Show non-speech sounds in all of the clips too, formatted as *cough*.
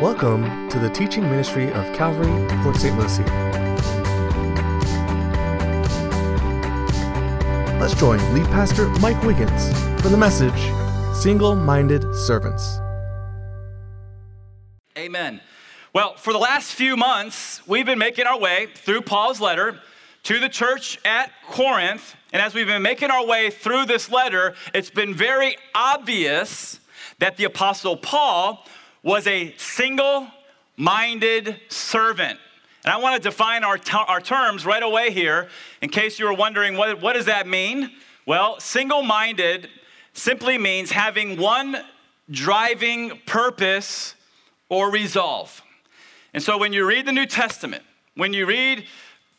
Welcome to the teaching ministry of Calvary, Port St. Lucie. Let's join lead pastor Mike Wiggins for the message Single Minded Servants. Amen. Well, for the last few months, we've been making our way through Paul's letter to the church at Corinth. And as we've been making our way through this letter, it's been very obvious that the Apostle Paul was a single minded servant. And I want to define our, t- our terms right away here in case you were wondering what, what does that mean? Well, single minded simply means having one driving purpose or resolve. And so when you read the New Testament, when you read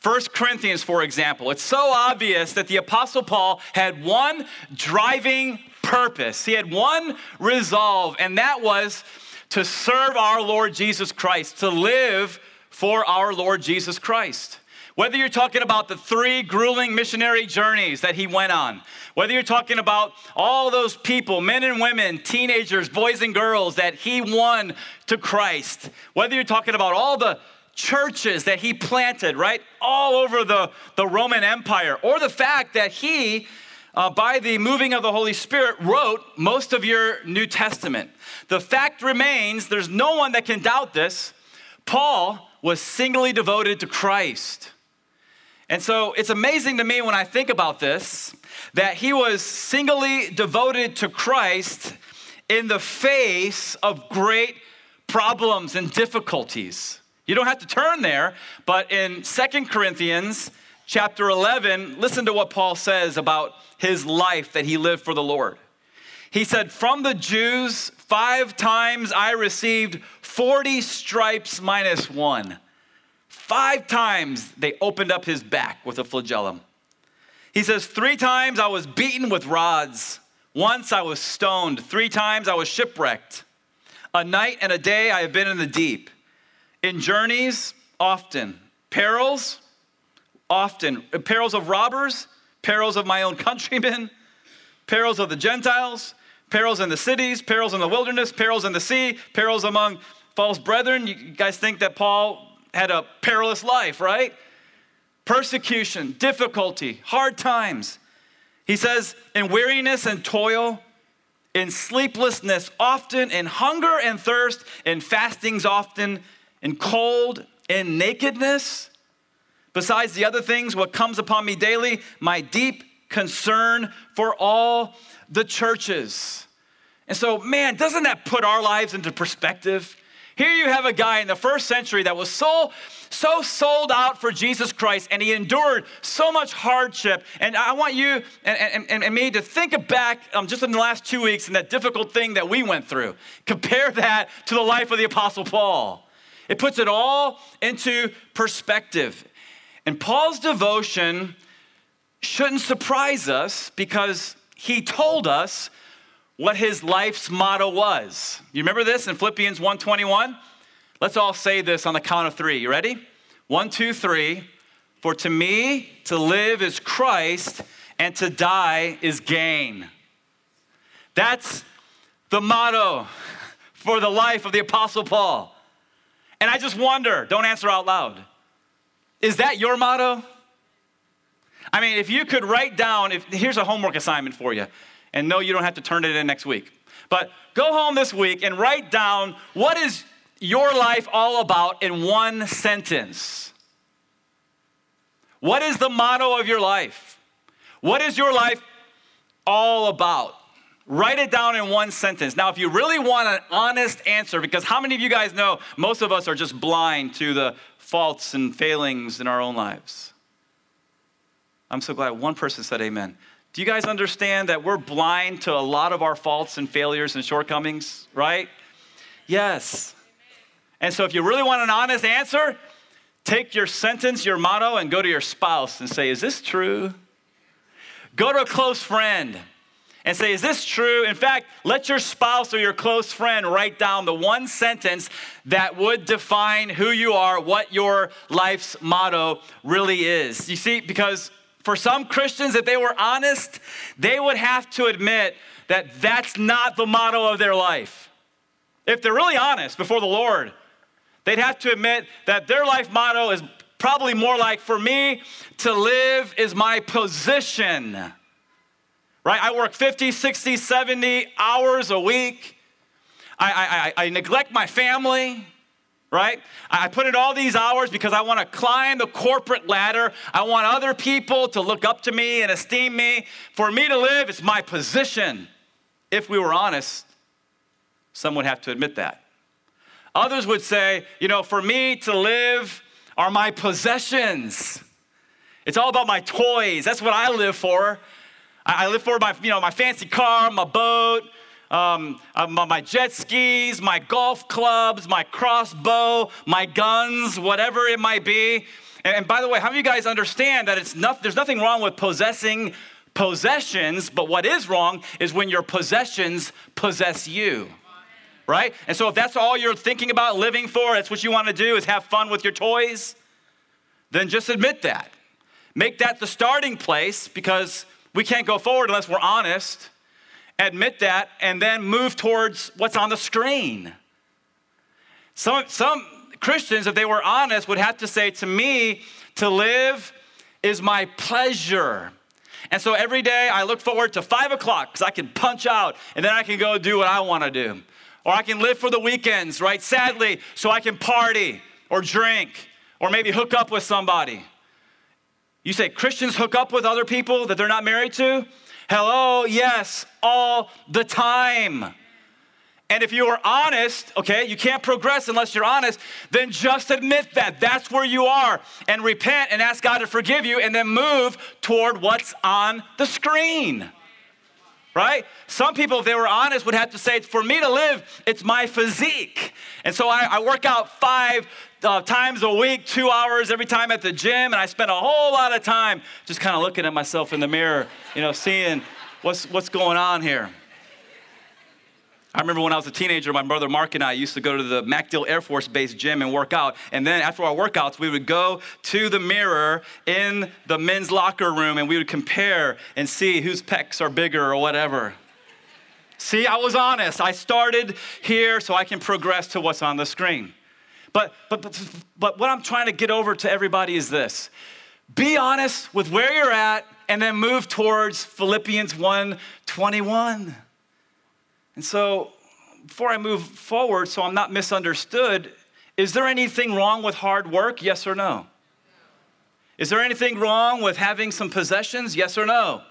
1 Corinthians, for example, it's so obvious that the Apostle Paul had one driving purpose. He had one resolve, and that was to serve our Lord Jesus Christ, to live for our Lord Jesus Christ. Whether you're talking about the three grueling missionary journeys that he went on, whether you're talking about all those people, men and women, teenagers, boys and girls that he won to Christ, whether you're talking about all the churches that he planted, right, all over the, the Roman Empire, or the fact that he, uh, by the moving of the Holy Spirit, wrote most of your New Testament. The fact remains, there's no one that can doubt this. Paul was singly devoted to Christ. And so it's amazing to me when I think about this that he was singly devoted to Christ in the face of great problems and difficulties. You don't have to turn there, but in Second Corinthians chapter 11, listen to what Paul says about his life that he lived for the Lord. He said, From the Jews, five times I received 40 stripes minus one. Five times they opened up his back with a flagellum. He says, Three times I was beaten with rods. Once I was stoned. Three times I was shipwrecked. A night and a day I have been in the deep. In journeys, often. Perils, often. Perils of robbers, perils of my own countrymen, perils of the Gentiles, perils in the cities, perils in the wilderness, perils in the sea, perils among false brethren. You guys think that Paul had a perilous life, right? Persecution, difficulty, hard times. He says, in weariness and toil, in sleeplessness often, in hunger and thirst, in fastings often, in cold, in nakedness. Besides the other things, what comes upon me daily, my deep concern for all the churches. And so, man, doesn't that put our lives into perspective? Here you have a guy in the first century that was so, so sold out for Jesus Christ and he endured so much hardship. And I want you and, and, and me to think back um, just in the last two weeks and that difficult thing that we went through. Compare that to the life of the Apostle Paul. It puts it all into perspective. And Paul's devotion shouldn't surprise us because he told us what his life's motto was. You remember this in Philippians 1:21? Let's all say this on the count of 3. You ready? One, two, three. For to me to live is Christ and to die is gain. That's the motto for the life of the apostle Paul. And I just wonder, don't answer out loud. Is that your motto? I mean, if you could write down, if here's a homework assignment for you. And no, you don't have to turn it in next week. But go home this week and write down what is your life all about in one sentence. What is the motto of your life? What is your life all about? Write it down in one sentence. Now, if you really want an honest answer, because how many of you guys know most of us are just blind to the faults and failings in our own lives? I'm so glad one person said amen. Do you guys understand that we're blind to a lot of our faults and failures and shortcomings, right? Yes. And so, if you really want an honest answer, take your sentence, your motto, and go to your spouse and say, Is this true? Go to a close friend and say, Is this true? In fact, let your spouse or your close friend write down the one sentence that would define who you are, what your life's motto really is. You see, because for some Christians, if they were honest, they would have to admit that that's not the motto of their life. if they're really honest before the Lord, they'd have to admit that their life motto is probably more like for me to live is my position. Right? I work 50, 60, 70 hours a week. I, I, I, neglect my family right? I put in all these hours because I want to climb the corporate ladder. I want other people to look up to me and esteem me. For me to live, it's my position. If we were honest, some would have to admit that. Others would say, you know, for me to live are my possessions. It's all about my toys. That's what I live for. I live for my, you know, my fancy car, my boat, um, uh, my jet skis, my golf clubs, my crossbow, my guns, whatever it might be. And, and by the way, how of you guys understand that it's not, there's nothing wrong with possessing possessions, but what is wrong is when your possessions possess you. Right? And so if that's all you're thinking about living for, that's what you want to do is have fun with your toys, then just admit that. Make that the starting place because we can't go forward unless we're honest admit that, and then move towards what's on the screen. Some, some Christians, if they were honest, would have to say, To me, to live is my pleasure. And so every day I look forward to five o'clock because I can punch out and then I can go do what I want to do. Or I can live for the weekends, right? Sadly, so I can party or drink or maybe hook up with somebody. You say Christians hook up with other people that they're not married to? Hello, yes, all the time. And if you are honest, okay, you can't progress unless you're honest, then just admit that. That's where you are. And repent and ask God to forgive you and then move toward what's on the screen. Right? Some people, if they were honest, would have to say, for me to live, it's my physique. And so I, I work out five uh, times a week, two hours every time at the gym, and I spend a whole lot of time just kind of looking at myself in the mirror, you know, seeing what's, what's going on here. I remember when I was a teenager, my brother Mark and I used to go to the MacDill Air Force Base gym and work out. And then after our workouts, we would go to the mirror in the men's locker room and we would compare and see whose pecs are bigger or whatever. See, I was honest. I started here so I can progress to what's on the screen. But, but, but, but what I'm trying to get over to everybody is this be honest with where you're at and then move towards Philippians 1 21. And so, before I move forward, so I'm not misunderstood, is there anything wrong with hard work? Yes or no? Is there anything wrong with having some possessions? Yes or no?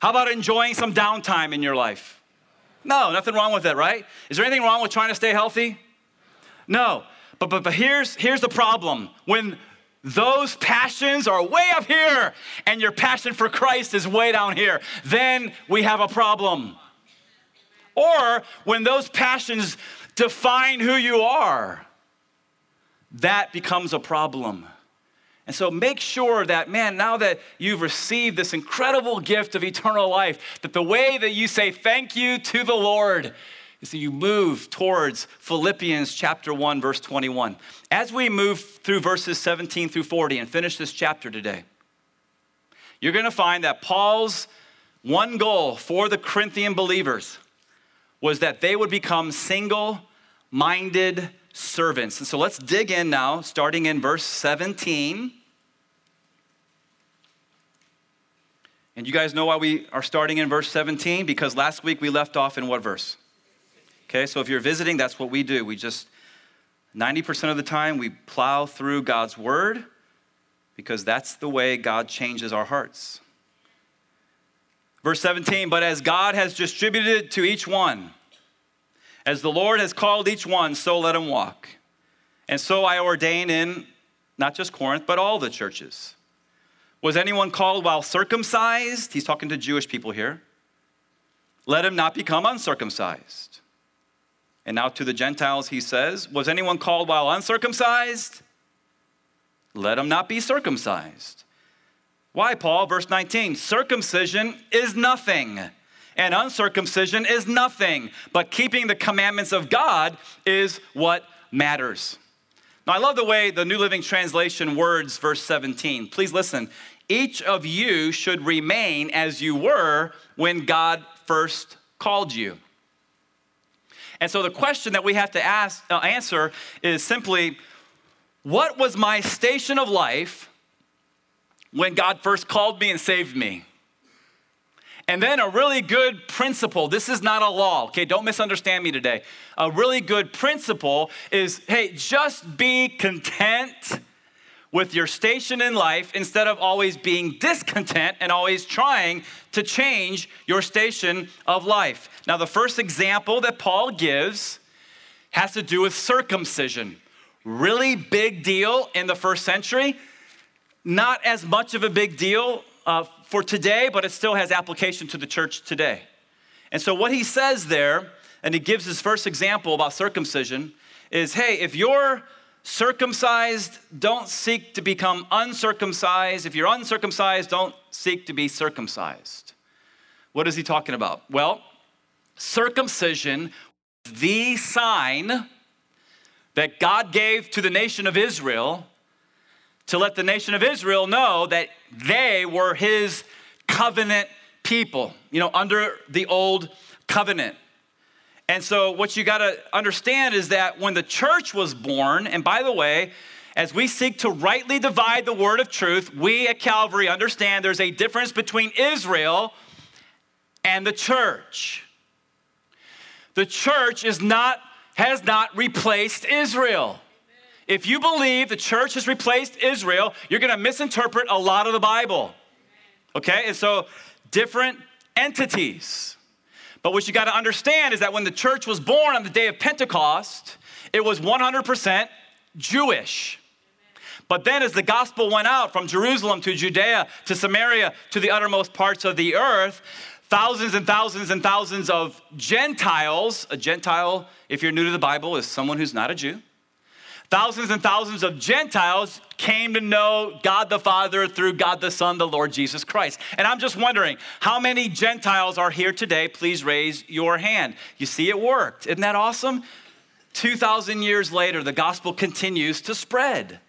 How about enjoying some downtime in your life? No, nothing wrong with it, right? Is there anything wrong with trying to stay healthy? No. But, but, but here's, here's the problem. When those passions are way up here and your passion for Christ is way down here, then we have a problem. Or when those passions define who you are, that becomes a problem. And so make sure that, man, now that you've received this incredible gift of eternal life, that the way that you say thank you to the Lord is that you move towards Philippians chapter 1, verse 21. As we move through verses 17 through 40 and finish this chapter today, you're to find that Paul's one goal for the Corinthian believers was that they would become single minded servants. And so let's dig in now, starting in verse 17. And you guys know why we are starting in verse 17? Because last week we left off in what verse? Okay, so if you're visiting, that's what we do. We just, 90% of the time, we plow through God's word because that's the way God changes our hearts. Verse 17, but as God has distributed to each one, as the Lord has called each one, so let him walk. And so I ordain in not just Corinth, but all the churches. Was anyone called while circumcised? He's talking to Jewish people here. Let him not become uncircumcised. And now to the Gentiles, he says, Was anyone called while uncircumcised? Let him not be circumcised. Why, Paul? Verse 19 Circumcision is nothing, and uncircumcision is nothing, but keeping the commandments of God is what matters. Now, I love the way the New Living Translation words verse 17. Please listen. Each of you should remain as you were when God first called you. And so the question that we have to ask, uh, answer is simply what was my station of life when God first called me and saved me? And then a really good principle. This is not a law, okay? Don't misunderstand me today. A really good principle is hey, just be content with your station in life instead of always being discontent and always trying to change your station of life. Now, the first example that Paul gives has to do with circumcision. Really big deal in the first century. Not as much of a big deal uh, for today, but it still has application to the church today. And so, what he says there, and he gives his first example about circumcision, is hey, if you're circumcised, don't seek to become uncircumcised. If you're uncircumcised, don't seek to be circumcised. What is he talking about? Well, circumcision, the sign that God gave to the nation of Israel to let the nation of Israel know that they were his covenant people, you know, under the old covenant. And so, what you got to understand is that when the church was born, and by the way, as we seek to rightly divide the word of truth, we at Calvary understand there's a difference between Israel and the church. The church is not, has not replaced Israel. If you believe the church has replaced Israel, you're going to misinterpret a lot of the Bible. Okay? And so, different entities. But what you got to understand is that when the church was born on the day of Pentecost, it was 100% Jewish. But then, as the gospel went out from Jerusalem to Judea to Samaria to the uttermost parts of the earth, thousands and thousands and thousands of Gentiles, a Gentile, if you're new to the Bible, is someone who's not a Jew. Thousands and thousands of Gentiles came to know God the Father through God the Son, the Lord Jesus Christ. And I'm just wondering, how many Gentiles are here today? Please raise your hand. You see, it worked. Isn't that awesome? 2,000 years later, the gospel continues to spread.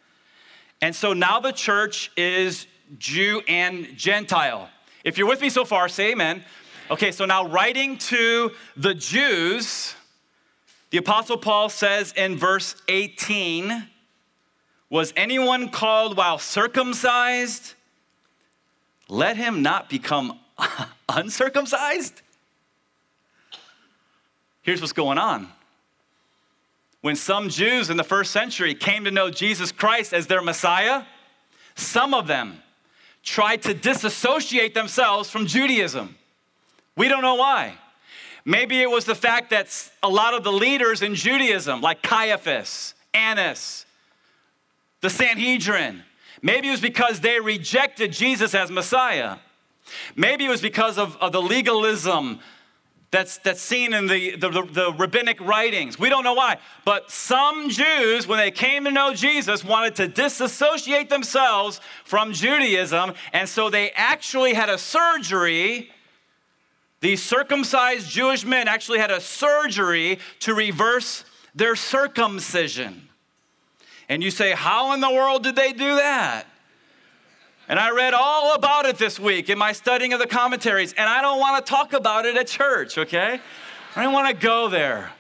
And so now the church is Jew and Gentile. If you're with me so far, say amen. Okay, so now writing to the Jews, the Apostle Paul says in verse 18, Was anyone called while circumcised? Let him not become *laughs* uncircumcised. Here's what's going on. When some Jews in the first century came to know Jesus Christ as their Messiah, some of them tried to disassociate themselves from Judaism. We don't know why. Maybe it was the fact that a lot of the leaders in Judaism, like Caiaphas, Annas, the Sanhedrin, maybe it was because they rejected Jesus as Messiah. Maybe it was because of, of the legalism that's, that's seen in the, the, the, rabbinic writings. We don't know why. But some Jews, when they came to know Jesus, wanted to disassociate themselves from Judaism. And so they actually had a surgery these circumcised Jewish men actually had a surgery to reverse their circumcision. And you say, How in the world did they do that? And I read all about it this week in my studying of the commentaries, and I don't want to talk about it at church, okay? I don't want to go there.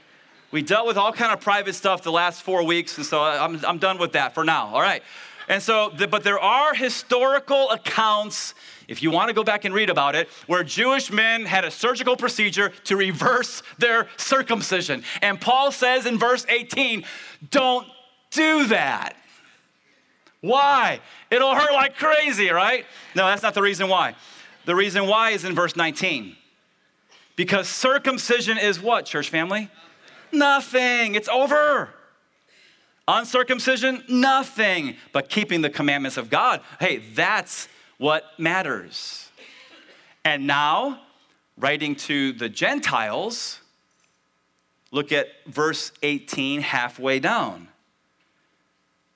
We dealt with all kind of private stuff the last four weeks, and so I'm, I'm done with that for now, all right? And so, but there are historical accounts if you want to go back and read about it, where Jewish men had a surgical procedure to reverse their circumcision. And Paul says in verse 18, don't do that. Why? It'll hurt like crazy, right? No, that's not the reason why. The reason why is in verse 19. Because circumcision is what, church family? Nothing. It's over. Uncircumcision, nothing. But keeping the commandments of God, hey, that's what matters. And now, writing to the Gentiles, look at verse 18, halfway down.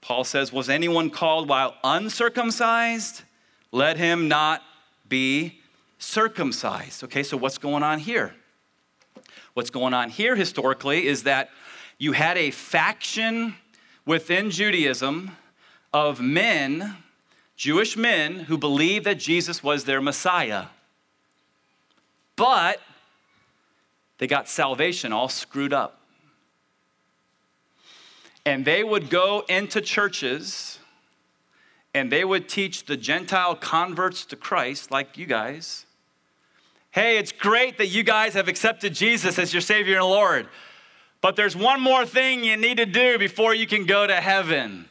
Paul says, Was anyone called while uncircumcised? Let him not be circumcised. Okay, so what's going on here? What's going on here historically is that you had a faction within Judaism of men Jewish men who believed that Jesus was their Messiah. But they got salvation all screwed up. And they would go into churches and they would teach the Gentile converts to Christ, like you guys. Hey, it's great that you guys have accepted Jesus as your Savior and Lord, but there's one more thing you need to do before you can go to heaven.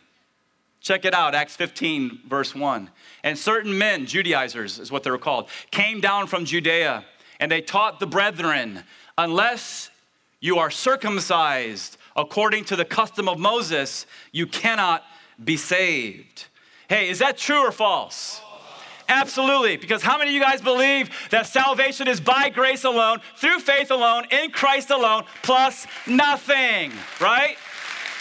Check it out, Acts 15, verse 1. And certain men, Judaizers is what they were called, came down from Judea and they taught the brethren, unless you are circumcised according to the custom of Moses, you cannot be saved. Hey, is that true or false? Absolutely, because how many of you guys believe that salvation is by grace alone, through faith alone, in Christ alone, plus nothing, right?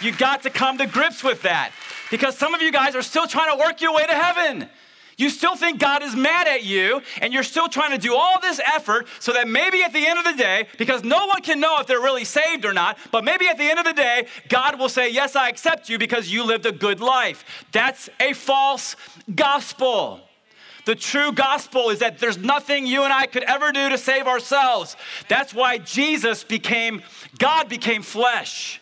You got to come to grips with that because some of you guys are still trying to work your way to heaven. You still think God is mad at you, and you're still trying to do all this effort so that maybe at the end of the day, because no one can know if they're really saved or not, but maybe at the end of the day, God will say, Yes, I accept you because you lived a good life. That's a false gospel. The true gospel is that there's nothing you and I could ever do to save ourselves. That's why Jesus became, God became flesh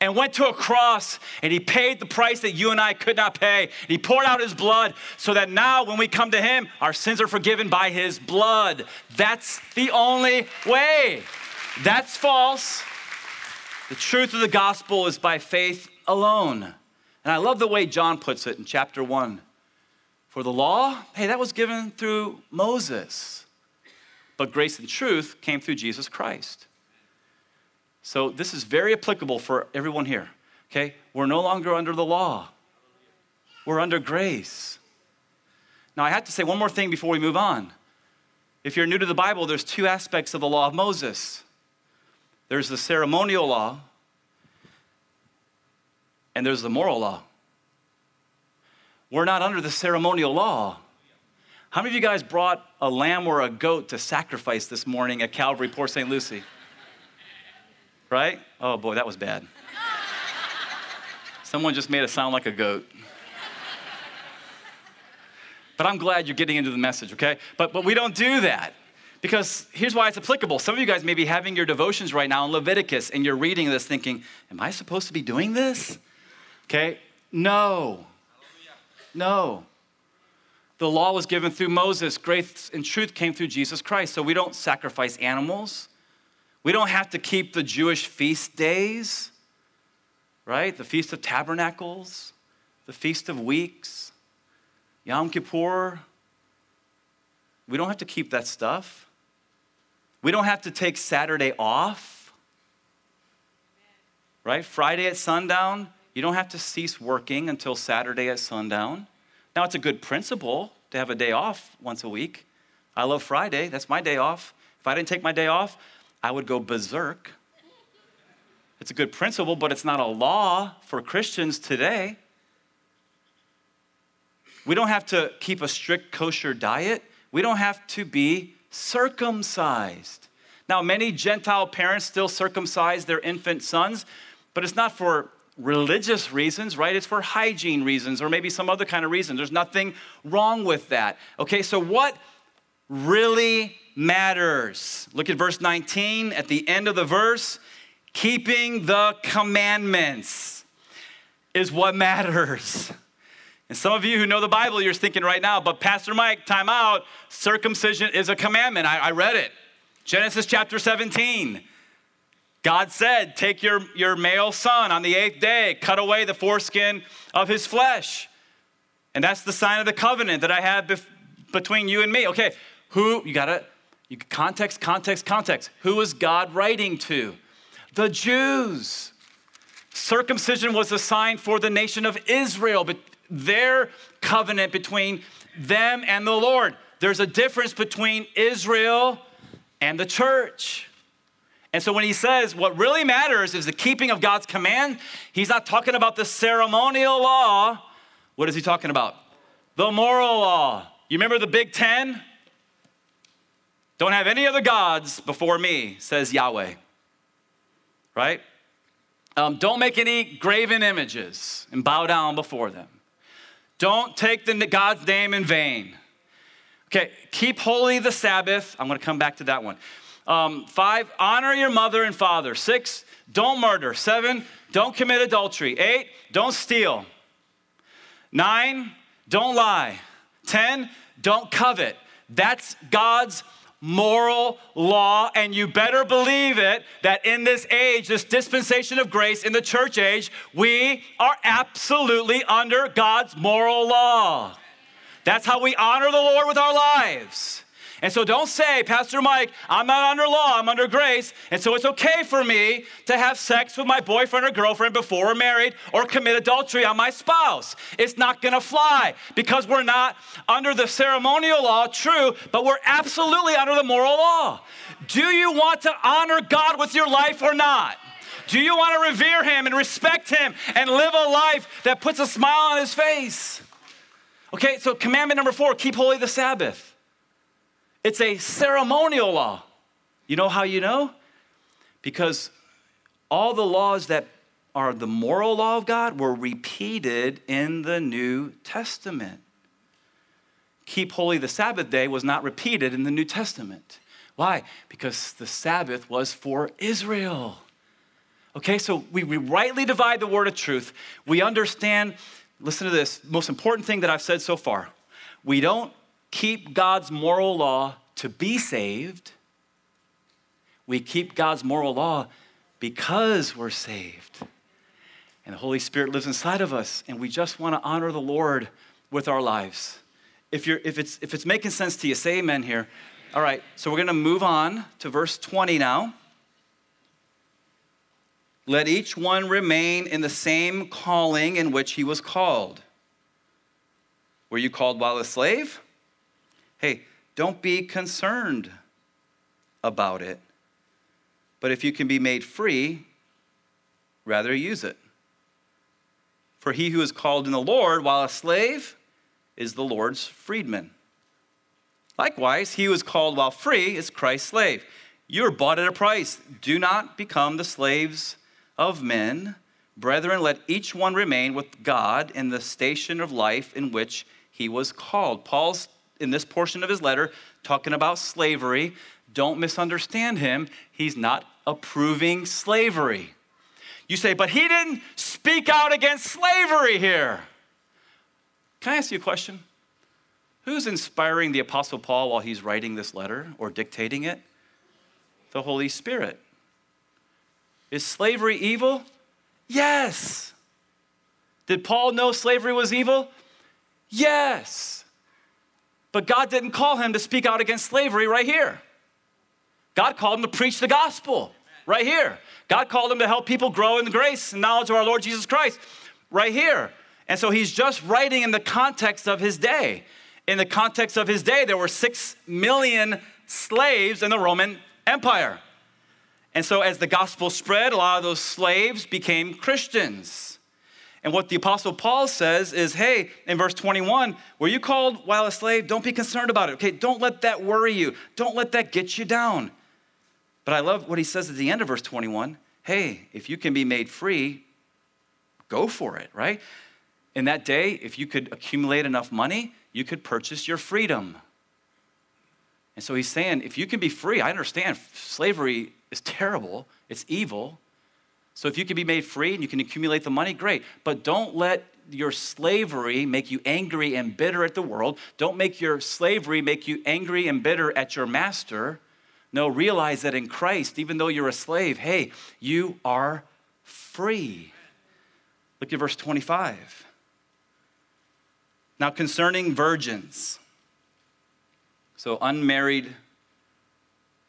and went to a cross and he paid the price that you and I could not pay. He poured out his blood so that now when we come to him, our sins are forgiven by his blood. That's the only way. That's false. The truth of the gospel is by faith alone. And I love the way John puts it in chapter 1. For the law, hey, that was given through Moses. But grace and truth came through Jesus Christ. So this is very applicable for everyone here. Okay? We're no longer under the law. We're under grace. Now I have to say one more thing before we move on. If you're new to the Bible, there's two aspects of the law of Moses. There's the ceremonial law and there's the moral law. We're not under the ceremonial law. How many of you guys brought a lamb or a goat to sacrifice this morning at Calvary, Port St. Lucie? Right? Oh boy, that was bad. Someone just made it sound like a goat. But I'm glad you're getting into the message, okay? But, but we don't do that. Because here's why it's applicable. Some of you guys may be having your devotions right now in Leviticus and you're reading this thinking, Am I supposed to be doing this? Okay? No. No. The law was given through Moses, grace and truth came through Jesus Christ. So we don't sacrifice animals. We don't have to keep the Jewish feast days, right? The Feast of Tabernacles, the Feast of Weeks, Yom Kippur. We don't have to keep that stuff. We don't have to take Saturday off, right? Friday at sundown, you don't have to cease working until Saturday at sundown. Now, it's a good principle to have a day off once a week. I love Friday, that's my day off. If I didn't take my day off, I would go berserk. It's a good principle, but it's not a law for Christians today. We don't have to keep a strict kosher diet. We don't have to be circumcised. Now, many Gentile parents still circumcise their infant sons, but it's not for religious reasons, right? It's for hygiene reasons or maybe some other kind of reason. There's nothing wrong with that. Okay, so what really matters. Look at verse 19 at the end of the verse. Keeping the commandments is what matters. And some of you who know the Bible, you're thinking right now, but Pastor Mike, time out. Circumcision is a commandment. I, I read it. Genesis chapter 17. God said, Take your, your male son on the eighth day, cut away the foreskin of his flesh. And that's the sign of the covenant that I have bef- between you and me. Okay, who, you gotta, you, context, context, context. Who is God writing to? The Jews. Circumcision was a sign for the nation of Israel, but their covenant between them and the Lord. There's a difference between Israel and the church. And so when he says what really matters is the keeping of God's command, he's not talking about the ceremonial law. What is he talking about? The moral law. You remember the Big Ten? Don't have any other gods before me, says Yahweh. Right? Um, don't make any graven images and bow down before them. Don't take the God's name in vain. Okay, keep holy the Sabbath. I'm going to come back to that one. Um, five, honor your mother and father. Six, don't murder. Seven, don't commit adultery. Eight, don't steal. Nine, don't lie. Ten, don't covet. That's God's moral law, and you better believe it that in this age, this dispensation of grace in the church age, we are absolutely under God's moral law. That's how we honor the Lord with our lives. And so don't say, Pastor Mike, I'm not under law, I'm under grace. And so it's okay for me to have sex with my boyfriend or girlfriend before we're married or commit adultery on my spouse. It's not gonna fly because we're not under the ceremonial law, true, but we're absolutely under the moral law. Do you want to honor God with your life or not? Do you want to revere him and respect him and live a life that puts a smile on his face? Okay, so commandment number four keep holy the Sabbath. It's a ceremonial law. You know how you know? Because all the laws that are the moral law of God were repeated in the New Testament. Keep holy the Sabbath day was not repeated in the New Testament. Why? Because the Sabbath was for Israel. Okay, so we, we rightly divide the word of truth. We understand, listen to this, most important thing that I've said so far. We don't keep God's moral law to be saved. We keep God's moral law because we're saved. And the Holy Spirit lives inside of us, and we just want to honor the Lord with our lives. If, you're, if, it's, if it's making sense to you, say amen here. All right, so we're going to move on to verse 20 now. Let each one remain in the same calling in which he was called. Were you called while a slave? Hey, don't be concerned about it. But if you can be made free, rather use it. For he who is called in the Lord while a slave is the Lord's freedman. Likewise, he who is called while free is Christ's slave. You are bought at a price. Do not become the slaves of men. Brethren, let each one remain with God in the station of life in which he was called. Paul's in this portion of his letter talking about slavery. Don't misunderstand him. He's not approving slavery. You say, but he didn't speak out against slavery here. Can I ask you a question? Who's inspiring the Apostle Paul while he's writing this letter or dictating it? The Holy Spirit. Is slavery evil? Yes. Did Paul know slavery was evil? Yes. But God didn't call him to speak out against slavery right here. God called him to preach the gospel right here. God called him to help people grow in the grace and knowledge of our Lord Jesus Christ right here. And so he's just writing in the context of his day. In the context of his day, there were six million slaves in the Roman Empire. And so as the gospel spread, a lot of those slaves became Christians. And what the Apostle Paul says is, hey, in verse 21, were you called while a slave? Don't be concerned about it. Okay, don't let that worry you. Don't let that get you down. But I love what he says at the end of verse 21. Hey, if you can be made free, go for it, right? In that day, if you could accumulate enough money, you could purchase your freedom. And so he's saying, if you can be free, I understand slavery is terrible, it's evil, so if you can be made free and you can accumulate the money, great. But don't let your slavery make you angry and bitter at the world. Don't make your slavery make you angry and bitter at your master. No, realize that in Christ, even though you're a slave, hey, you are free. Look at verse 25. Now, concerning virgins, so unmarried,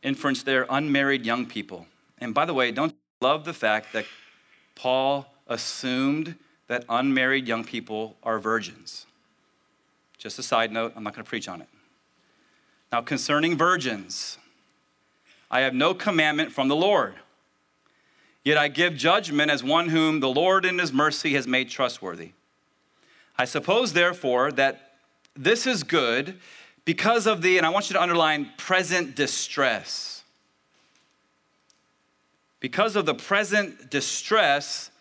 inference there, unmarried young people. And by the way, don't love the fact that Paul assumed that unmarried young people are virgins. Just a side note, I'm not going to preach on it. Now, concerning virgins, I have no commandment from the Lord. Yet I give judgment as one whom the Lord in his mercy has made trustworthy. I suppose, therefore, that this is good because of the, and I want you to underline, present distress because of the present distress,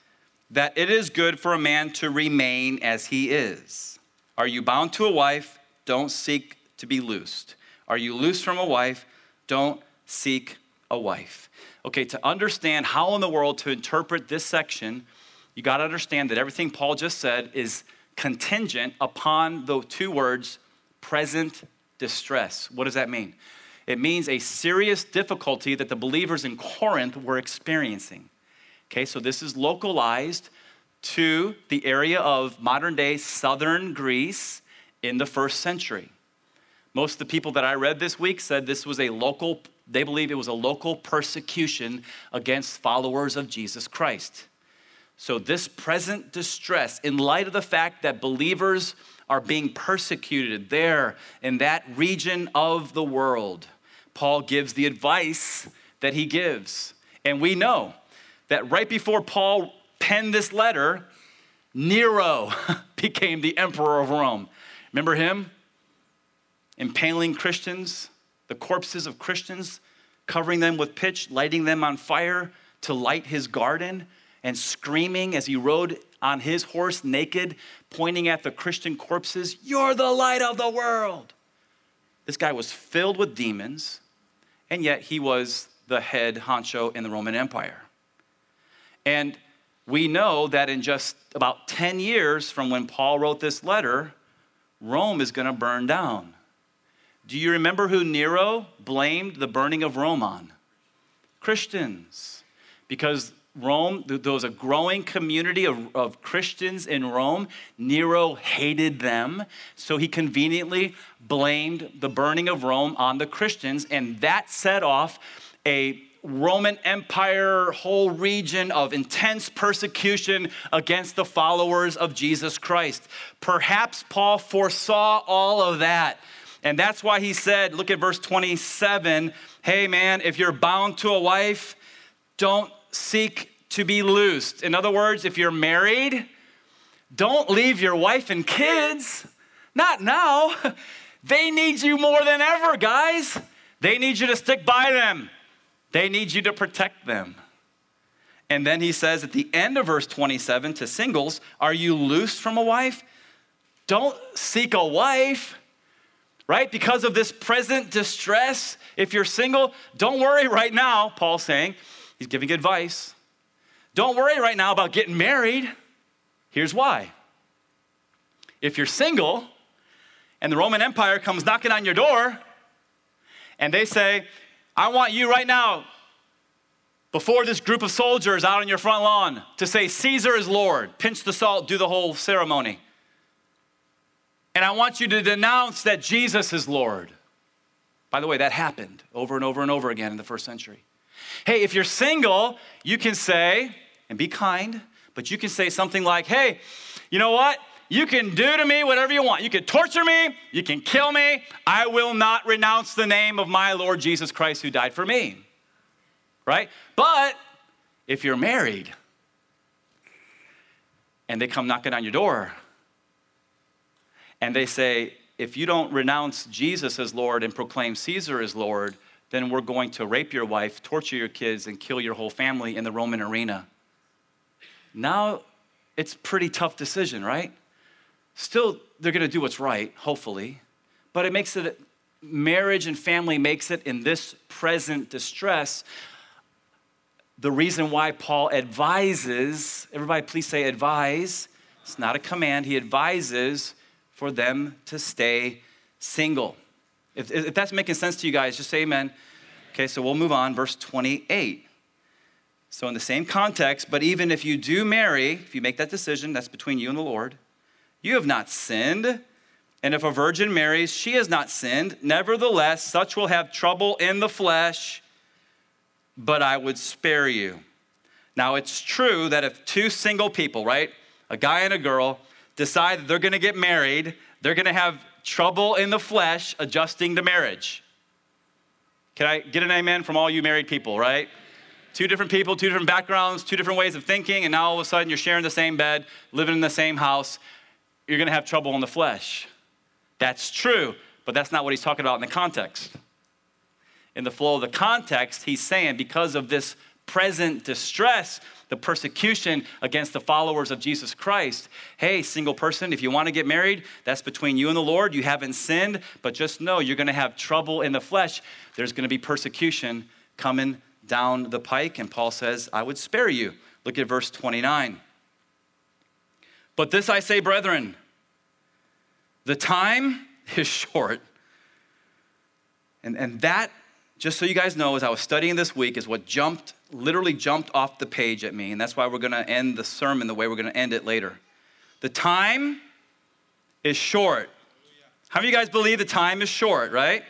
that it is good for a man to remain as he is. Are you bound to a wife? Don't seek to be loosed. Are you loosed from a wife? Don't seek a wife. Okay, to understand how in the world to interpret this section, you got to understand that everything Paul just said is contingent upon the two words present distress. What does that mean? It means a serious difficulty that the believers in Corinth were experiencing. Okay, so this is localized to the area of modern day southern Greece in the first century. Most of the people that I read this week said this was a local, they believe it was a local persecution against followers of Jesus Christ. So, this present distress, in light of the fact that believers are being persecuted there in that region of the world, Paul gives the advice that he gives. And we know that right before Paul penned this letter, Nero *laughs* became the emperor of Rome. Remember him? Impaling Christians, the corpses of Christians, covering them with pitch, lighting them on fire to light his garden, and screaming as he rode on his horse naked, pointing at the Christian corpses, You're the light of the world. This guy was filled with demons, and yet he was the head honcho in the Roman Empire. And we know that in just about 10 years from when Paul wrote this letter, Rome is going to burn down. Do you remember who Nero blamed the burning of Rome on? Christians. Because Rome, there was a growing community of, of Christians in Rome. Nero hated them, so he conveniently blamed the burning of Rome on the Christians, and that set off a Roman Empire whole region of intense persecution against the followers of Jesus Christ. Perhaps Paul foresaw all of that. And that's why he said, look at verse 27 hey man, if you're bound to a wife, don't seek to be loosed. In other words, if you're married, don't leave your wife and kids. Not now. *laughs* They need you more than ever, guys. They need you to stick by them. They need you to protect them. And then he says at the end of verse 27 to singles, Are you loosed from a wife? Don't seek a wife, right? Because of this present distress. If you're single, don't worry right now, Paul's saying. He's giving advice. Don't worry right now about getting married. Here's why. If you're single and the Roman Empire comes knocking on your door and they say, I want you right now, before this group of soldiers out on your front lawn, to say, Caesar is Lord, pinch the salt, do the whole ceremony. And I want you to denounce that Jesus is Lord. By the way, that happened over and over and over again in the first century. Hey, if you're single, you can say, and be kind, but you can say something like, hey, you know what? You can do to me whatever you want. You can torture me, you can kill me. I will not renounce the name of my Lord Jesus Christ who died for me. Right? But if you're married and they come knocking on your door and they say, if you don't renounce Jesus as Lord and proclaim Caesar as Lord, then we're going to rape your wife, torture your kids, and kill your whole family in the Roman arena. Now it's pretty tough decision, right? Still, they're going to do what's right, hopefully, but it makes it marriage and family makes it in this present distress the reason why Paul advises, everybody please say advise, it's not a command, he advises for them to stay single. If, if that's making sense to you guys, just say amen. Okay, so we'll move on. Verse 28. So, in the same context, but even if you do marry, if you make that decision, that's between you and the Lord, you have not sinned. And if a virgin marries, she has not sinned. Nevertheless, such will have trouble in the flesh, but I would spare you. Now, it's true that if two single people, right, a guy and a girl, decide that they're gonna get married, they're gonna have trouble in the flesh adjusting to marriage. Can I get an amen from all you married people, right? Two different people, two different backgrounds, two different ways of thinking, and now all of a sudden you're sharing the same bed, living in the same house. You're gonna have trouble in the flesh. That's true, but that's not what he's talking about in the context. In the flow of the context, he's saying because of this present distress, the persecution against the followers of Jesus Christ. Hey, single person, if you want to get married, that's between you and the Lord. You haven't sinned, but just know you're going to have trouble in the flesh. There's going to be persecution coming down the pike. And Paul says, I would spare you. Look at verse 29. But this I say, brethren, the time *laughs* is short. And, and that, just so you guys know, as I was studying this week, is what jumped, literally jumped off the page at me. And that's why we're going to end the sermon the way we're going to end it later. The time is short. How many of you guys believe the time is short, right?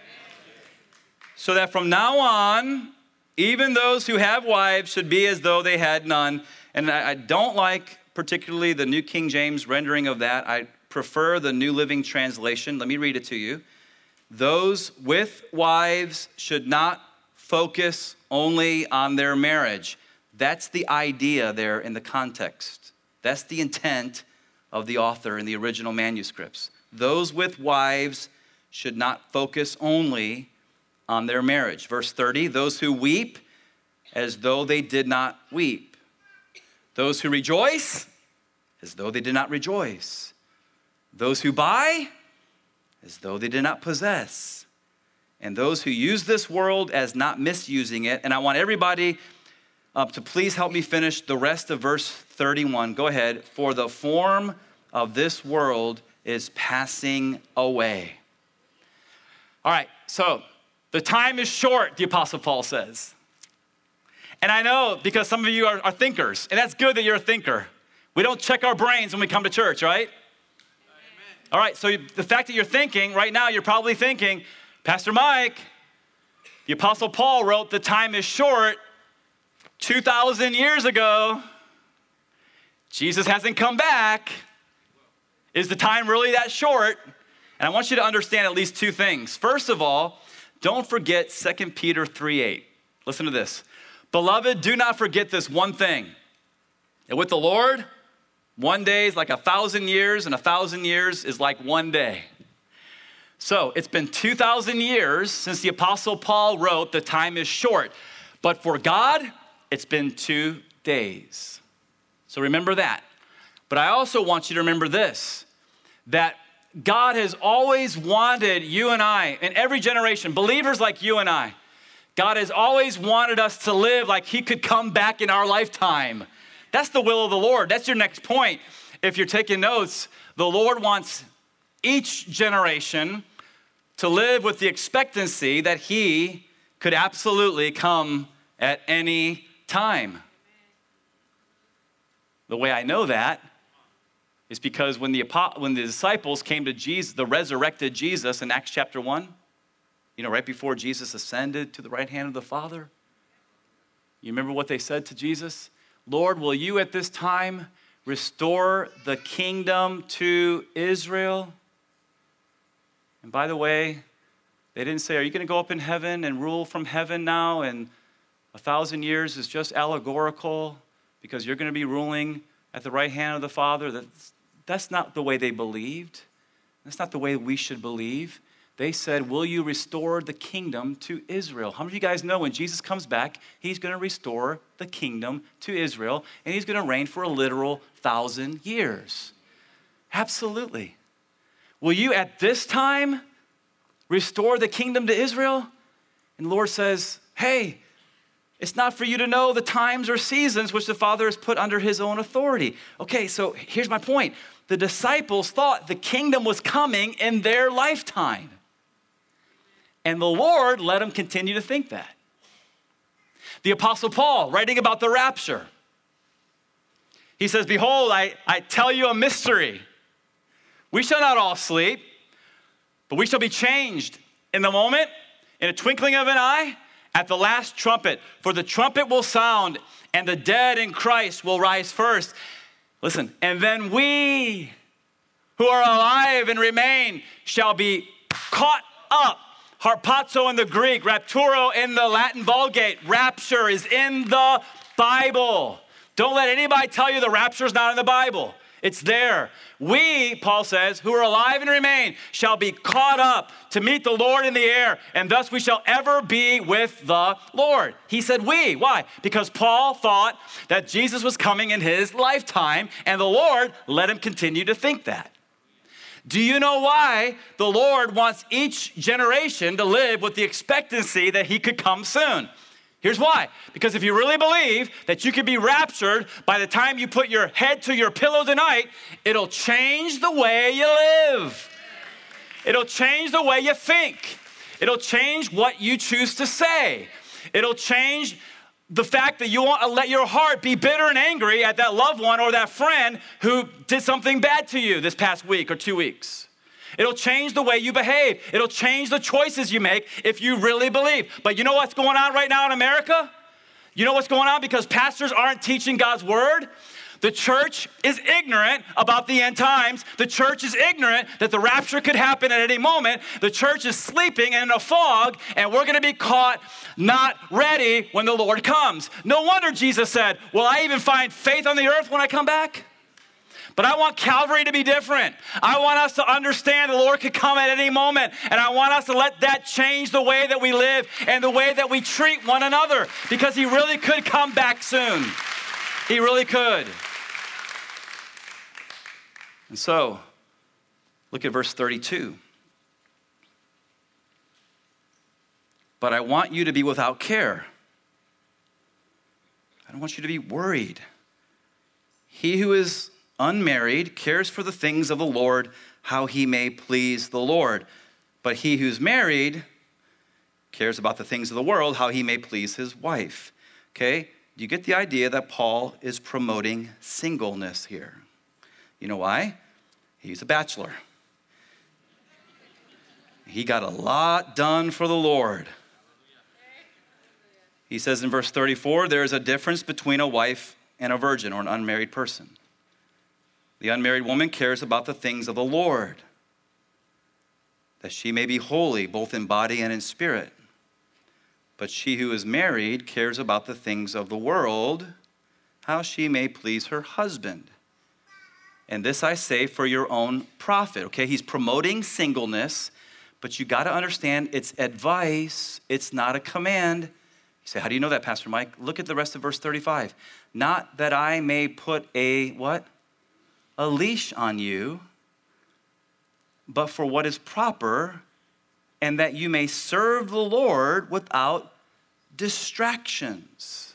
So that from now on, even those who have wives should be as though they had none. And I, I don't like particularly the New King James rendering of that. I prefer the New Living Translation. Let me read it to you. Those with wives should not focus only on their marriage. That's the idea there in the context. That's the intent of the author in the original manuscripts. Those with wives should not focus only on their marriage. Verse 30 those who weep as though they did not weep, those who rejoice as though they did not rejoice, those who buy as though they did not possess, and those who use this world as not misusing it. And I want everybody uh, to please help me finish the rest of verse 31. Go ahead. For the form of this world is passing away. All right, so the time is short, the Apostle Paul says. And I know because some of you are, are thinkers, and that's good that you're a thinker. We don't check our brains when we come to church, right? All right, so the fact that you're thinking right now, you're probably thinking, Pastor Mike, the Apostle Paul wrote, The time is short 2,000 years ago. Jesus hasn't come back. Is the time really that short? And I want you to understand at least two things. First of all, don't forget 2 Peter 3 8. Listen to this. Beloved, do not forget this one thing. And with the Lord, one day is like a thousand years, and a thousand years is like one day. So it's been 2,000 years since the Apostle Paul wrote, The time is short. But for God, it's been two days. So remember that. But I also want you to remember this that God has always wanted you and I, in every generation, believers like you and I, God has always wanted us to live like He could come back in our lifetime. That's the will of the Lord. That's your next point. If you're taking notes, the Lord wants each generation to live with the expectancy that He could absolutely come at any time. The way I know that is because when the, when the disciples came to Jesus, the resurrected Jesus in Acts chapter 1, you know, right before Jesus ascended to the right hand of the Father, you remember what they said to Jesus? Lord, will you at this time restore the kingdom to Israel? And by the way, they didn't say, Are you going to go up in heaven and rule from heaven now? And a thousand years is just allegorical because you're going to be ruling at the right hand of the Father. That's, that's not the way they believed. That's not the way we should believe. They said, Will you restore the kingdom to Israel? How many of you guys know when Jesus comes back, he's going to restore the kingdom to Israel and he's going to reign for a literal thousand years? Absolutely. Will you at this time restore the kingdom to Israel? And the Lord says, Hey, it's not for you to know the times or seasons which the Father has put under his own authority. Okay, so here's my point the disciples thought the kingdom was coming in their lifetime. And the Lord let them continue to think that. The Apostle Paul, writing about the rapture, he says, Behold, I, I tell you a mystery. We shall not all sleep, but we shall be changed in the moment, in a twinkling of an eye, at the last trumpet. For the trumpet will sound, and the dead in Christ will rise first. Listen, and then we who are alive and remain shall be caught up. Harpazo in the Greek, rapturo in the Latin Vulgate. Rapture is in the Bible. Don't let anybody tell you the rapture is not in the Bible. It's there. We, Paul says, who are alive and remain, shall be caught up to meet the Lord in the air, and thus we shall ever be with the Lord. He said, We. Why? Because Paul thought that Jesus was coming in his lifetime, and the Lord let him continue to think that. Do you know why the Lord wants each generation to live with the expectancy that he could come soon? Here's why. Because if you really believe that you could be raptured by the time you put your head to your pillow tonight, it'll change the way you live. It'll change the way you think. It'll change what you choose to say. It'll change the fact that you want to let your heart be bitter and angry at that loved one or that friend who did something bad to you this past week or two weeks. It'll change the way you behave. It'll change the choices you make if you really believe. But you know what's going on right now in America? You know what's going on? Because pastors aren't teaching God's word. The church is ignorant about the end times. The church is ignorant that the rapture could happen at any moment. The church is sleeping in a fog, and we're going to be caught not ready when the Lord comes. No wonder Jesus said, Will I even find faith on the earth when I come back? But I want Calvary to be different. I want us to understand the Lord could come at any moment, and I want us to let that change the way that we live and the way that we treat one another because He really could come back soon. He really could. And so, look at verse 32. But I want you to be without care. I don't want you to be worried. He who is unmarried cares for the things of the Lord, how he may please the Lord. But he who's married cares about the things of the world, how he may please his wife. Okay? Do you get the idea that Paul is promoting singleness here? You know why? He's a bachelor. He got a lot done for the Lord. He says in verse 34 there is a difference between a wife and a virgin or an unmarried person. The unmarried woman cares about the things of the Lord, that she may be holy both in body and in spirit. But she who is married cares about the things of the world, how she may please her husband. And this I say for your own profit. Okay, he's promoting singleness, but you got to understand it's advice, it's not a command. You say, How do you know that, Pastor Mike? Look at the rest of verse 35. Not that I may put a what? a leash on you, but for what is proper, and that you may serve the Lord without distractions.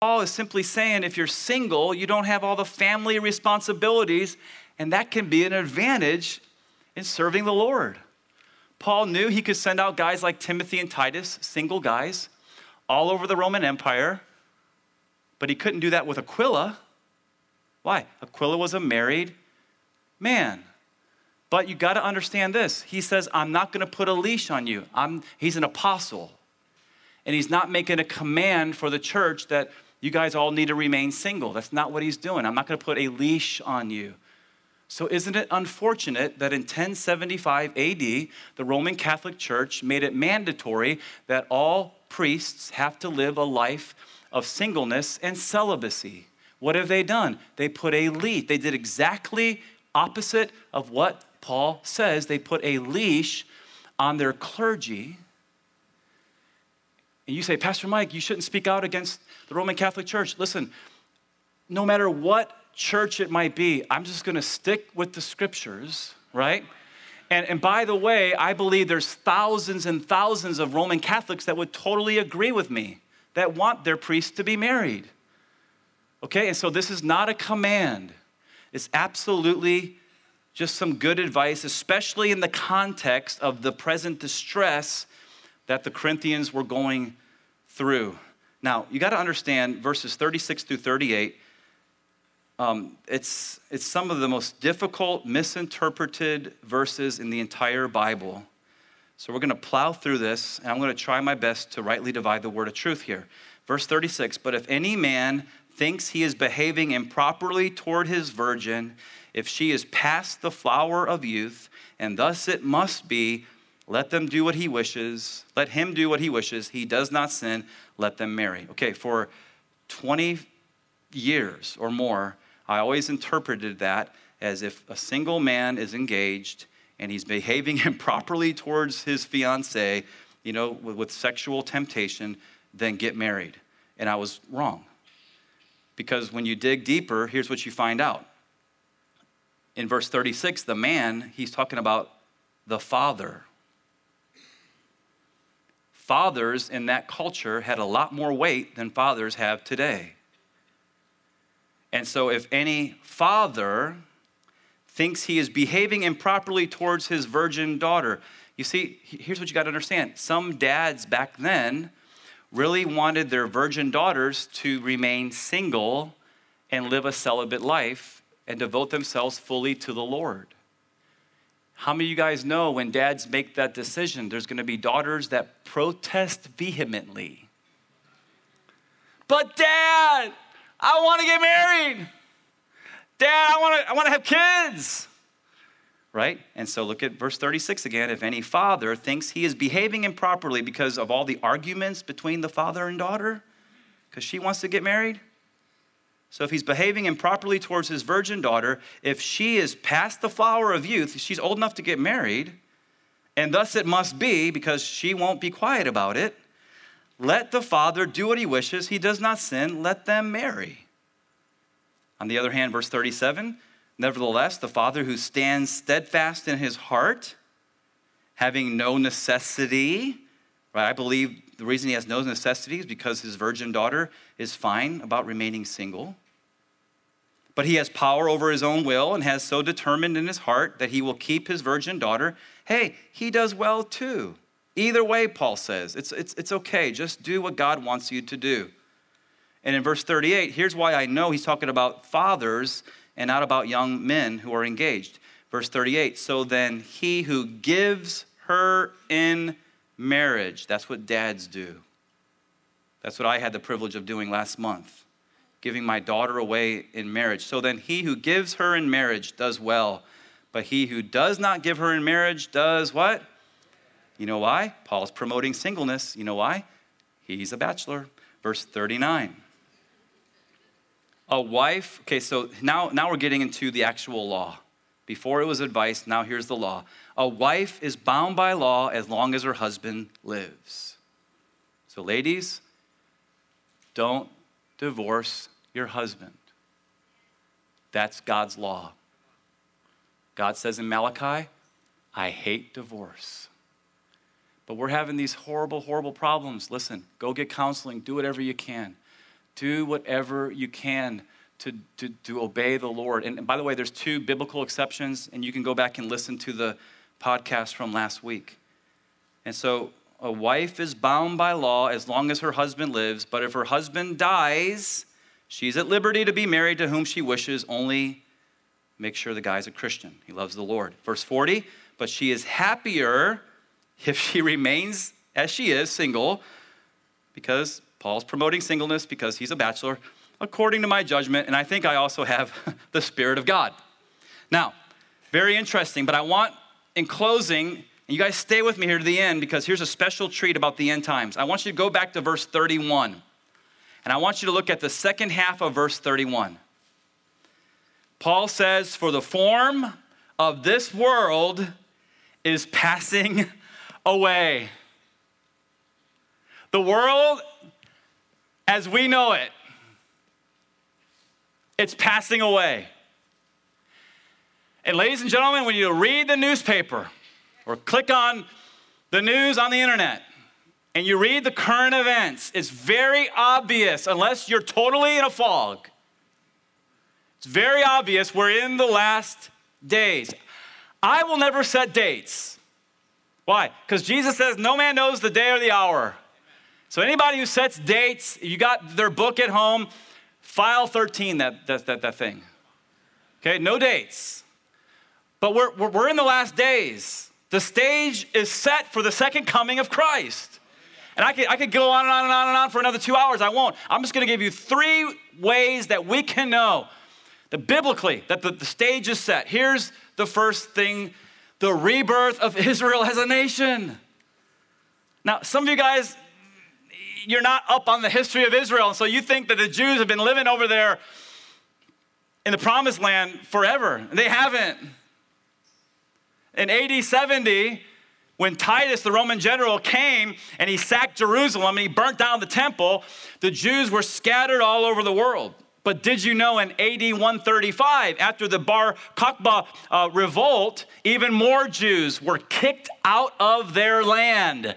Paul is simply saying if you're single, you don't have all the family responsibilities, and that can be an advantage in serving the Lord. Paul knew he could send out guys like Timothy and Titus, single guys, all over the Roman Empire, but he couldn't do that with Aquila why? Aquila was a married man. But you got to understand this. He says, I'm not going to put a leash on you. I'm, he's an apostle. And he's not making a command for the church that you guys all need to remain single. That's not what he's doing. I'm not going to put a leash on you. So, isn't it unfortunate that in 1075 AD, the Roman Catholic Church made it mandatory that all priests have to live a life of singleness and celibacy? What have they done? They put a leash. They did exactly opposite of what Paul says. They put a leash on their clergy. And you say, Pastor Mike, you shouldn't speak out against the Roman Catholic Church. Listen, no matter what church it might be, I'm just going to stick with the scriptures, right? And, and by the way, I believe there's thousands and thousands of Roman Catholics that would totally agree with me that want their priests to be married. Okay, and so this is not a command. It's absolutely just some good advice, especially in the context of the present distress that the Corinthians were going through. Now, you got to understand verses 36 through 38. Um, it's, it's some of the most difficult, misinterpreted verses in the entire Bible. So we're going to plow through this, and I'm going to try my best to rightly divide the word of truth here. Verse 36 But if any man thinks he is behaving improperly toward his virgin, if she is past the flower of youth, and thus it must be, let them do what he wishes, let him do what he wishes, he does not sin, let them marry. Okay, for 20 years or more, I always interpreted that as if a single man is engaged and he's behaving *laughs* improperly towards his fiancee, you know, with, with sexual temptation, then get married. And I was wrong. Because when you dig deeper, here's what you find out. In verse 36, the man, he's talking about the father. Fathers in that culture had a lot more weight than fathers have today. And so, if any father thinks he is behaving improperly towards his virgin daughter, you see, here's what you got to understand. Some dads back then really wanted their virgin daughters to remain single and live a celibate life and devote themselves fully to the Lord. How many of you guys know when dads make that decision, there's to be daughters that protest vehemently? But, dad, I want to get married. Dad, I want to I want to have kids. Right? And so look at verse 36 again. If any father thinks he is behaving improperly because of all the arguments between the father and daughter, because she wants to get married, so if he's behaving improperly towards his virgin daughter, if she is past the flower of youth, she's old enough to get married, and thus it must be because she won't be quiet about it. Let the father do what he wishes. He does not sin. Let them marry. On the other hand, verse 37 Nevertheless, the father who stands steadfast in his heart, having no necessity, right? I believe the reason he has no necessity is because his virgin daughter is fine about remaining single. But he has power over his own will and has so determined in his heart that he will keep his virgin daughter. Hey, he does well too. Either way, Paul says, it's, it's, it's okay. Just do what God wants you to do. And in verse 38, here's why I know he's talking about fathers and not about young men who are engaged. Verse 38 So then he who gives her in marriage. That's what dads do. That's what I had the privilege of doing last month, giving my daughter away in marriage. So then, he who gives her in marriage does well, but he who does not give her in marriage does what? You know why? Paul's promoting singleness. You know why? He's a bachelor. Verse 39. A wife, okay, so now, now we're getting into the actual law. Before it was advice, now here's the law. A wife is bound by law as long as her husband lives. So, ladies, don't divorce your husband. That's God's law. God says in Malachi, I hate divorce. But we're having these horrible, horrible problems. Listen, go get counseling, do whatever you can. Do whatever you can to, to, to obey the Lord. And, and by the way, there's two biblical exceptions, and you can go back and listen to the podcast from last week. And so a wife is bound by law as long as her husband lives, but if her husband dies, she's at liberty to be married to whom she wishes, only make sure the guy's a Christian. He loves the Lord. Verse 40, but she is happier if she *laughs* remains as she is, single, because Paul's promoting singleness because he's a bachelor according to my judgment, and I think I also have *laughs* the Spirit of God. Now, very interesting, but I want, in closing, you guys stay with me here to the end because here's a special treat about the end times. I want you to go back to verse 31, and I want you to look at the second half of verse 31. Paul says, For the form of this world is passing *laughs* away. The world as we know it it's passing away. And, ladies and gentlemen, when you read the newspaper or click on the news on the internet and you read the current events, it's very obvious, unless you're totally in a fog, it's very obvious we're in the last days. I will never set dates. Why? Because Jesus says, No man knows the day or the hour. So, anybody who sets dates, you got their book at home, File 13, that, that, that, that thing. Okay, no dates. But we're, we're, in the last days. The stage is set for the second coming of Christ. And I could, I could go on and on and on and on for another two hours. I won't. I'm just going to give you three ways that we can know that biblically that the, the stage is set. Here's the first thing the rebirth of *laughs* Israel as a nation. Now, some of you guys, you're not up on the history of Israel. And so you think that the Jews have been living over there in the promised land forever. They haven't. In AD 70, when Titus, the Roman general, came and he sacked Jerusalem and he burnt down the temple, the Jews were scattered all over the world. But did you know in AD 135, after the Bar Kokhba uh, revolt, even more Jews were kicked out of their land.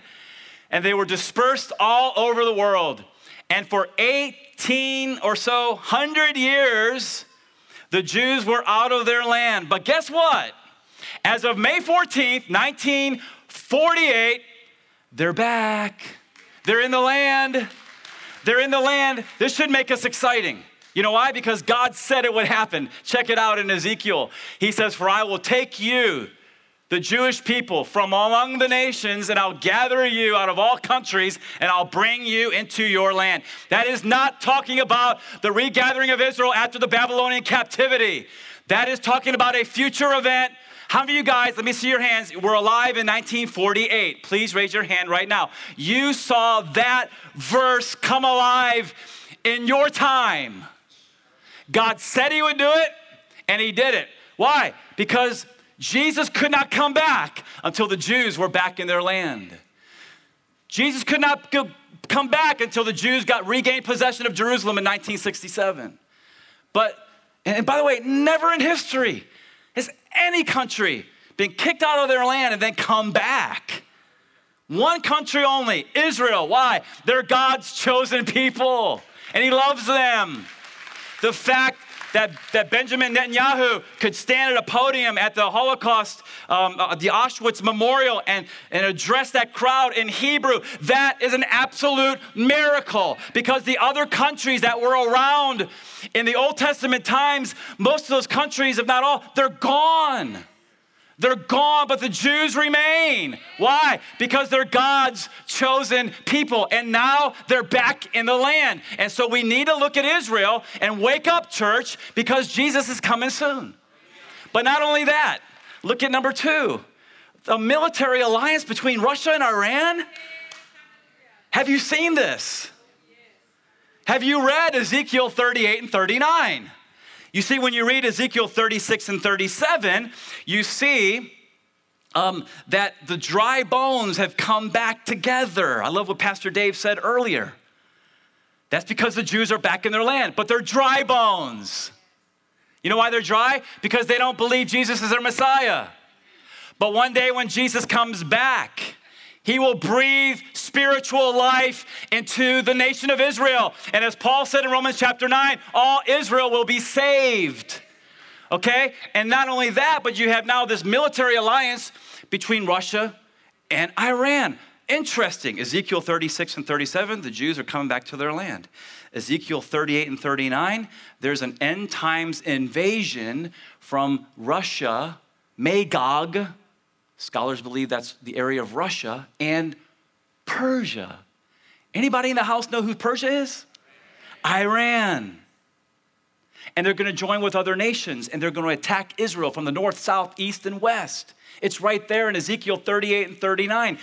And they were dispersed all over the world. And for 18 or so hundred years, the Jews were out of their land. But guess what? As of May 14th, 1948, they're back. They're in the land. They're in the land. This should make us exciting. You know why? Because God said it would happen. Check it out in Ezekiel. He says, For I will take you, the Jewish people, from among the nations, and I'll gather you out of all countries, and I'll bring you into your land. That is not talking about the regathering of Israel after the Babylonian captivity. That is talking about a future event how many of you guys, let me see your hands, were alive in 1948? Please raise your hand right now. You saw that verse come alive in your time. God said He would do it, and He did it. Why? Because Jesus could not come back until the Jews were back in their land. Jesus could not come back until the Jews got regained possession of Jerusalem in 1967. But, and by the way, never in history has any country been kicked out of their land and then come back? One country only, Israel. Why? They're God's chosen people, and He loves them. The fact that, that Benjamin Netanyahu could stand at a podium at the Holocaust, um, uh, the Auschwitz Memorial, and, and address that crowd in Hebrew, that is an absolute miracle because the other countries that were around in the Old Testament times, most of those countries, if not all, they're gone. They're gone, but the Jews remain. Why? Because they're God's chosen people, and now they're back in the land. And so we need to look at Israel and wake up, church, because Jesus is coming soon. But not only that, look at number two the military alliance between Russia and Iran. Have you seen this? Have you read Ezekiel 38 and 39? You see, when you read Ezekiel 36 and 37, you see um, that the dry bones have come back together. I love what Pastor Dave said earlier. That's because the Jews are back in their land, but they're dry bones. You know why they're dry? Because they don't believe Jesus is their Messiah. But one day when Jesus comes back, he will breathe spiritual life into the nation of Israel. And as Paul said in Romans chapter 9, all Israel will be saved. Okay? And not only that, but you have now this military alliance between Russia and Iran. Interesting. Ezekiel 36 and 37, the Jews are coming back to their land. Ezekiel 38 and 39, there's an end times invasion from Russia, Magog, Scholars believe that's the area of Russia and Persia. Anybody in the house know who Persia is? Iran. And they're going to join with other nations and they're going to attack Israel from the north, south, east, and west. It's right there in Ezekiel 38 and 39.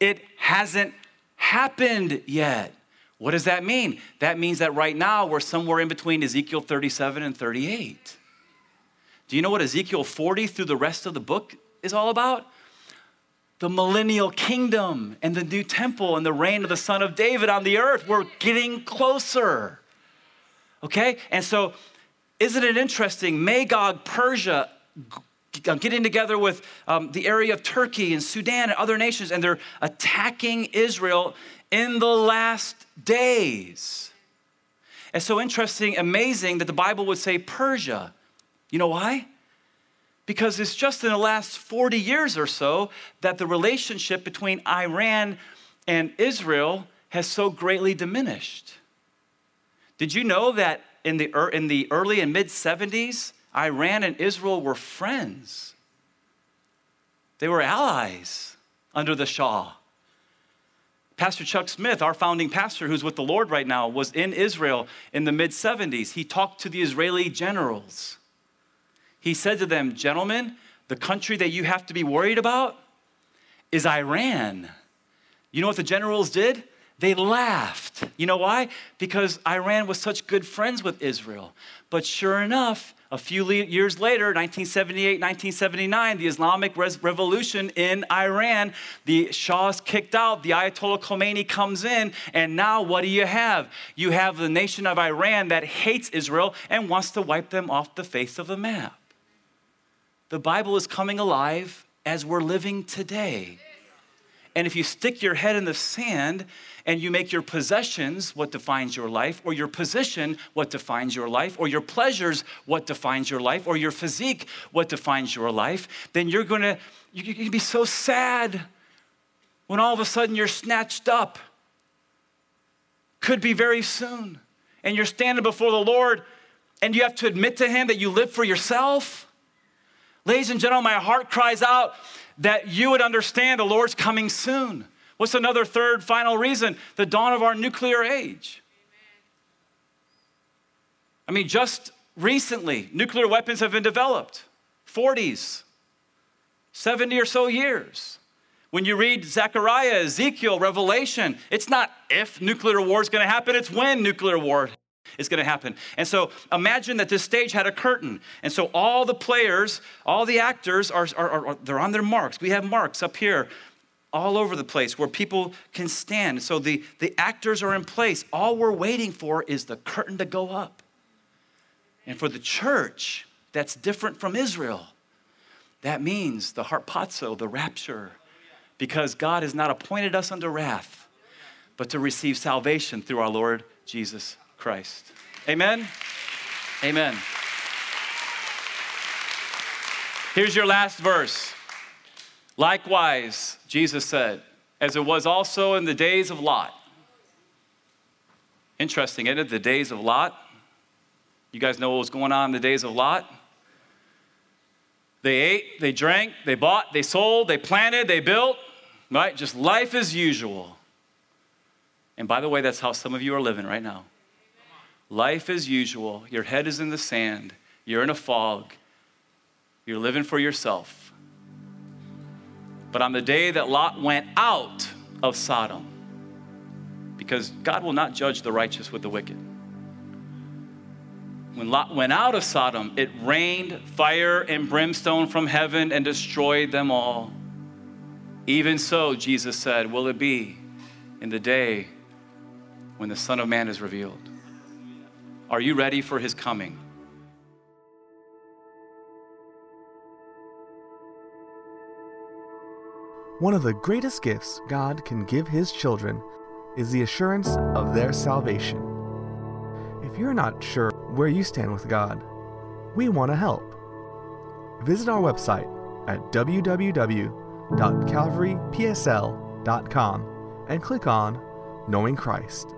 It hasn't happened yet. What does that mean? That means that right now we're somewhere in between Ezekiel 37 and 38. Do you know what Ezekiel 40 through the rest of the book is all about? The millennial kingdom and the new temple and the reign of the Son of David on the earth. We're getting closer. Okay? And so, isn't it interesting? Magog, Persia, getting together with um, the area of Turkey and Sudan and other nations, and they're attacking Israel in the last days. It's so interesting, amazing that the Bible would say Persia. You know why? Because it's just in the last 40 years or so that the relationship between Iran and Israel has so greatly diminished. Did you know that in the, in the early and mid 70s, Iran and Israel were friends? They were allies under the Shah. Pastor Chuck Smith, our founding pastor who's with the Lord right now, was in Israel in the mid 70s. He talked to the Israeli generals. He said to them, Gentlemen, the country that you have to be worried about is Iran. You know what the generals did? They laughed. You know why? Because Iran was such good friends with Israel. But sure enough, a few years later, 1978, 1979, the Islamic Revolution in Iran, the Shah is kicked out, the Ayatollah Khomeini comes in, and now what do you have? You have the nation of Iran that hates Israel and wants to wipe them off the face of the map. The Bible is coming alive as we're living today. And if you stick your head in the sand and you make your possessions what defines your life, or your position what defines your life, or your pleasures what defines your life, or your physique what defines your life, then you're gonna you can be so sad when all of a sudden you're snatched up. Could be very soon. And you're standing before the Lord and you have to admit to Him that you live for yourself. Ladies and gentlemen, my heart cries out that you would understand the Lord's coming soon. What's another third, final reason? The dawn of our nuclear age. I mean, just recently, nuclear weapons have been developed 40s, 70 or so years. When you read Zechariah, Ezekiel, Revelation, it's not if nuclear war is going to happen, it's when nuclear war is going to happen. And so imagine that this stage had a curtain. And so all the players, all the actors are, are, are, they're on their marks. We have marks up here all over the place where people can stand. So the, the actors are in place. All we're waiting for is the curtain to go up. And for the church, that's different from Israel. That means the harpazo, the rapture, because God has not appointed us unto wrath, but to receive salvation through our Lord Jesus Christ. Amen? Amen. Here's your last verse. Likewise, Jesus said, as it was also in the days of Lot. Interesting, isn't it? The days of Lot. You guys know what was going on in the days of Lot? They ate, they drank, they bought, they sold, they planted, they built, right? Just life as usual. And by the way, that's how some of you are living right now. Life as usual. Your head is in the sand, you're in a fog, you're living for yourself. But on the day that Lot went out of Sodom, because God will not judge the righteous with the wicked. When Lot went out of Sodom, it rained fire and brimstone from heaven and destroyed them all. Even so, Jesus said, will it be in the day when the Son of Man is revealed. Are you ready for his coming? One of the greatest gifts God can give his children is the assurance of their salvation. If you're not sure where you stand with God, we want to help. Visit our website at www.calvarypsl.com and click on Knowing Christ.